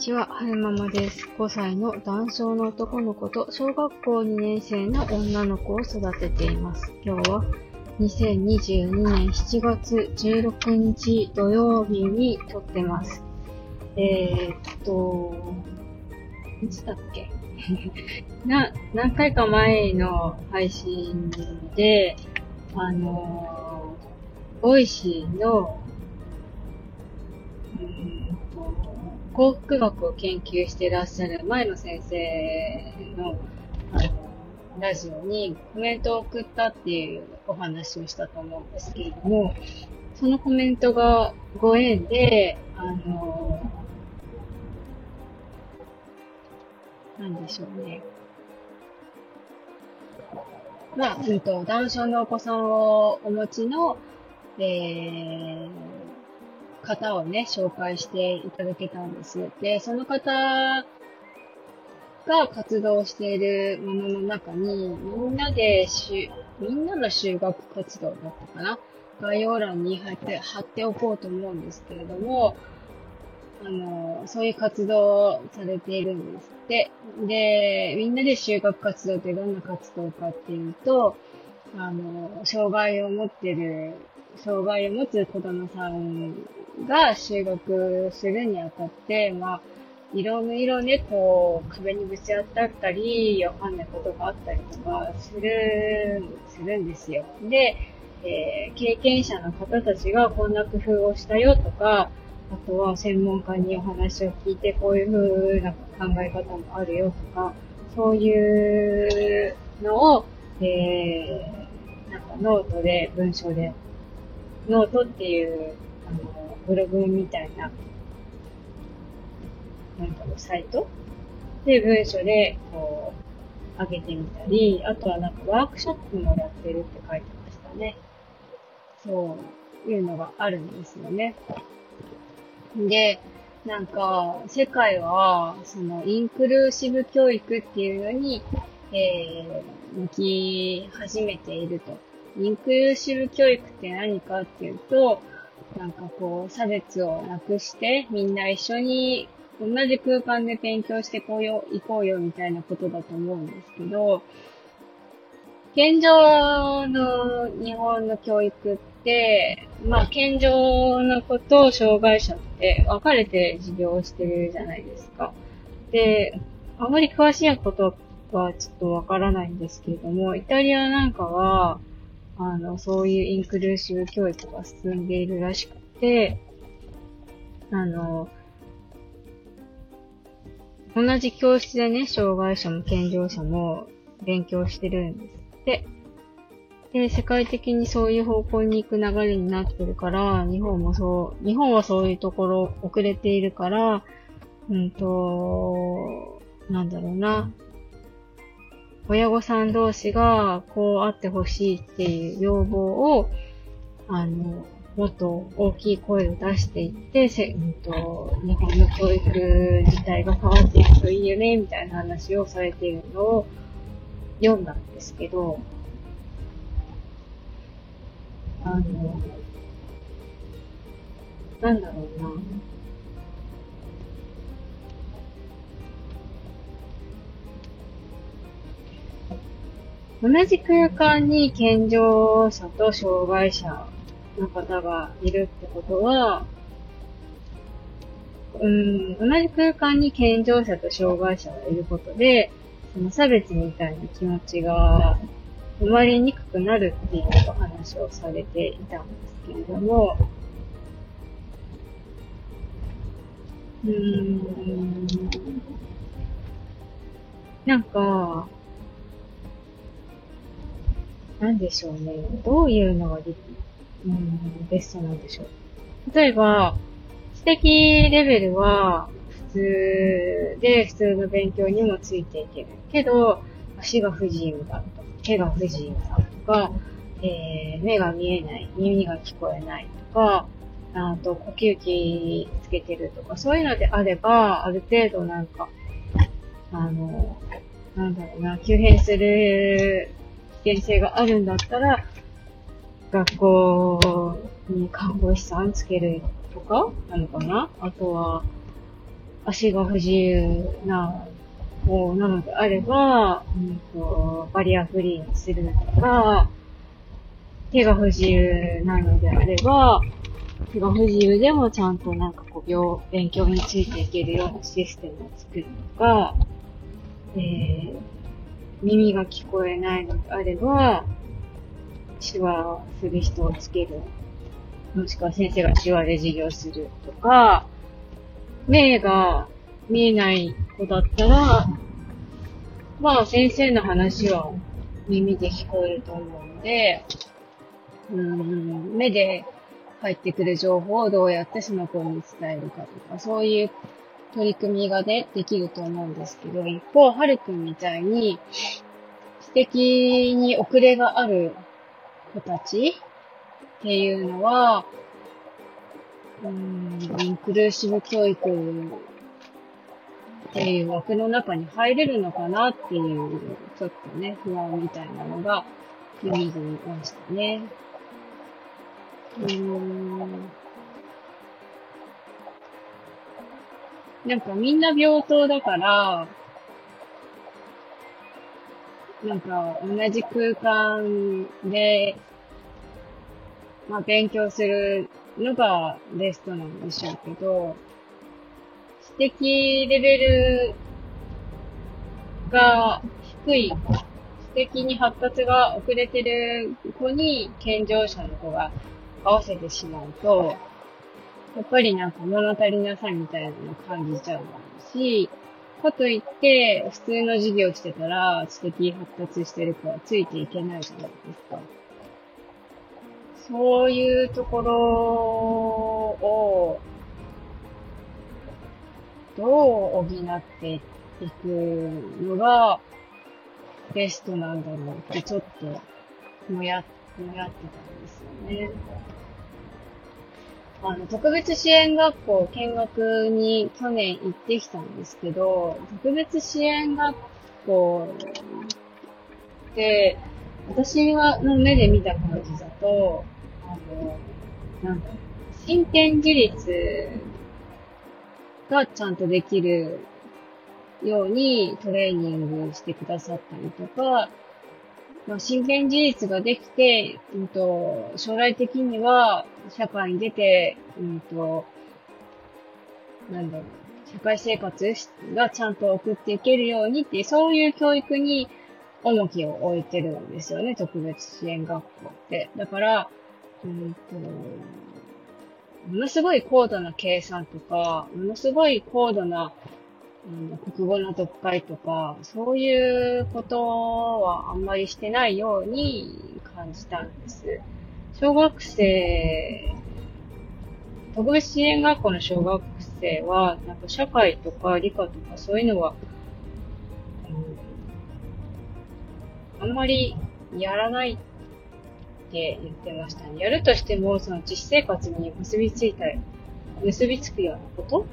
ちは、はるままです。5歳の男性の男の子と小学校2年生の女の子を育てています。今日は2022年7月16日土曜日に録ってます。えー、っと、いつだっけ？な、何回か前の配信で、あのー、 Voicy の、幸福学を研究していらっしゃる前野先生のあのラジオにコメントを送ったっていうお話をしたと思うんですけれども、そのコメントがご縁で、あの、なんでしょうね。まあ、うんと、男性のお子さんをお持ちの、えー、方をね、紹介していただけたんです。で、その方が活動しているものの中に、みんなでし、みんなの修学活動だったかな？概要欄に貼って、貼っておこうと思うんですけれども、あの、そういう活動をされているんですって。で、みんなで修学活動ってどんな活動かっていうと、あの、障害を持ってる、障害を持つ子供さんが修学するにあたって、まあ、いろいろね、こう、壁にぶち当たったり、わかんないことがあったりとかする、するんですよ。で、えー経験者の方たちがこんな工夫をしたよとか、あとは専門家にお話を聞いてこういう風な考え方もあるよとか、そういうのを、えー、なんかノートで、文章で、ノートっていう、あの、ブログみたいな、なんだろう、サイト？で文章で、こう、上げてみたり、あとはなんかワークショップもやってるって書いてましたね。そういうのがあるんですよね。で、なんか、世界は、その、インクルーシブ教育っていうのに、えー、向き始めていると。インクルーシブ教育って何かっていうと、なんかこう、差別をなくして、みんな一緒に同じ空間で勉強してこうよ、行こうよ、みたいなことだと思うんですけど、現状の日本の教育って、まあ、健常の子と障害者って分かれて授業してるじゃないですか。で、あまり詳しいことはちょっとわからないんですけれども、イタリアなんかは、あの、そういうインクルーシブ教育が進んでいるらしくて、あの、同じ教室でね、障害者も健常者も勉強してるんですって。で、世界的にそういう方向に行く流れになってるから、日本もそう、日本はそういうところ遅れているから、うんと、なんだろうな。親御さん同士がこうあってほしいっていう要望を、あの、もっと大きい声を出していって、せうんと、日本の教育自体が変わっていくといいよね、みたいな話をされているのを読んだんですけど、あの、なんだろうな。同じ空間に健常者と障害者の方がいるってことは、うん、同じ空間に健常者と障害者がいることで、その差別みたいな気持ちが生まれにくくなるっていうお話をされていたんですけれども、うーん、なんか、なんでしょうね。どういうのが、うん、ベストなんでしょう。例えば、知的レベルは普通で普通の勉強にもついていける。けど、足が不自由だとか、手が不自由だとか、えー、目が見えない、耳が聞こえないとか、あと呼吸器つけてるとか、そういうのであれば、ある程度なんか、あの、なんだろうな、急変する危険性があるんだったら、学校に看護師さんつけるとかなのかな？あとは、足が不自由な子なのであれば、うんと、バリアフリーにするとか、手が不自由なのであれば、手が不自由でもちゃんとなんかこう、病、勉強についていけるようなシステムを作るとか、えー、耳が聞こえないのであれば、手話する人をつける。もしくは先生が手話で授業するとか、目が見えない子だったら、まあ先生の話は耳で聞こえると思うので、うん、目で入ってくる情報をどうやってその子に伝えるかとか、そういう取り組みがね、できると思うんですけど、一方、はるくんみたいに、指摘に遅れがある子たちっていうのは、うん、インクルーシブ教育っていう枠の中に入れるのかなっていう、ちょっとね、不安みたいなのが、見えましたね。うん。なんかみんな平等だから、なんか同じ空間で、まあ勉強するのがベストなんでしょうけど、知的レベルが低い、知的に発達が遅れてる子に健常者の子が合わせてしまうと、やっぱりなんか物足りなさみたいなのを感じちゃうし、かといって、普通の授業してたら、知的発達してる子はついていけないじゃないですか。そういうところを、どう補っていくのが、ベストなんだろうってちょっと、もや、もやってたんですよね。あの、特別支援学校見学に去年行ってきたんですけど、特別支援学校って、私の目で見た感じだと、あの、なんだろう、真剣自立がちゃんとできるようにトレーニングしてくださったりとか、まあ、真剣事実ができて、うんと、将来的には社会に出て、うんと、なんだろう、社会生活がちゃんと送っていけるようにって、そういう教育に重きを置いてるんですよね、特別支援学校って。だから、うんと、ものすごい高度な計算とか、ものすごい高度なうん、国語の読解とか、そういうことはあんまりしてないように感じたんです。小学生、特別支援学校の小学生は、なんか社会とか理科とかそういうのは、うん、あんまりやらないって言ってましたね。やるとしても、その実生活に結びついた、結びつくようなこと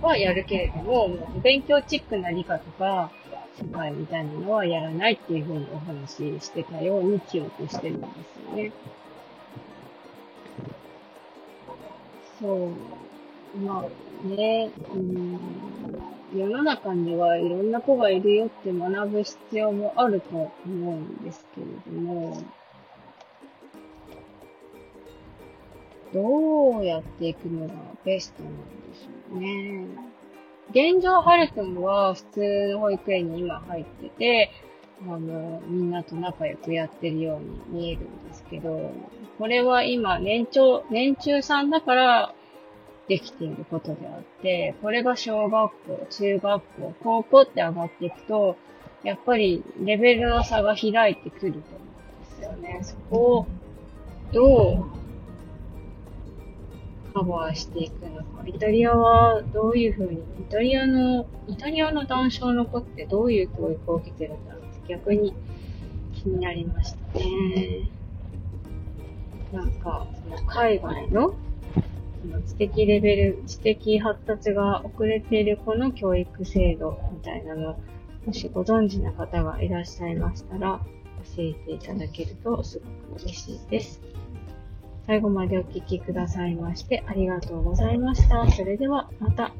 はやるけれども、勉強チックな理科とか、社会みたいなのはやらないっていうふうにお話ししてたように記憶してるんですよね。そう。まあね、うん、世の中にはいろんな子がいるよって学ぶ必要もあると思うんですけれども、どうやっていくのがベストなんでしょうね。現状、はるくんは普通の保育園に今入ってて、あの、みんなと仲良くやってるように見えるんですけど、これは今年長、年中さんだからできていることであって、これが小学校、中学校、高校って上がっていくと、やっぱりレベルの差が開いてくると思うんですよね。そこをどうカバーしていくのか。イタリアはどういうふうに、イタリアの、イタリアの男性の子ってどういう教育を受けてるんだろうって逆に気になりましたね。なんか、海外の知的レベル、知的発達が遅れている子の教育制度みたいなの、もしご存知の方がいらっしゃいましたら、教えていただけるとすごく嬉しいです。最後までお聴きくださいましてありがとうございました。それではまた。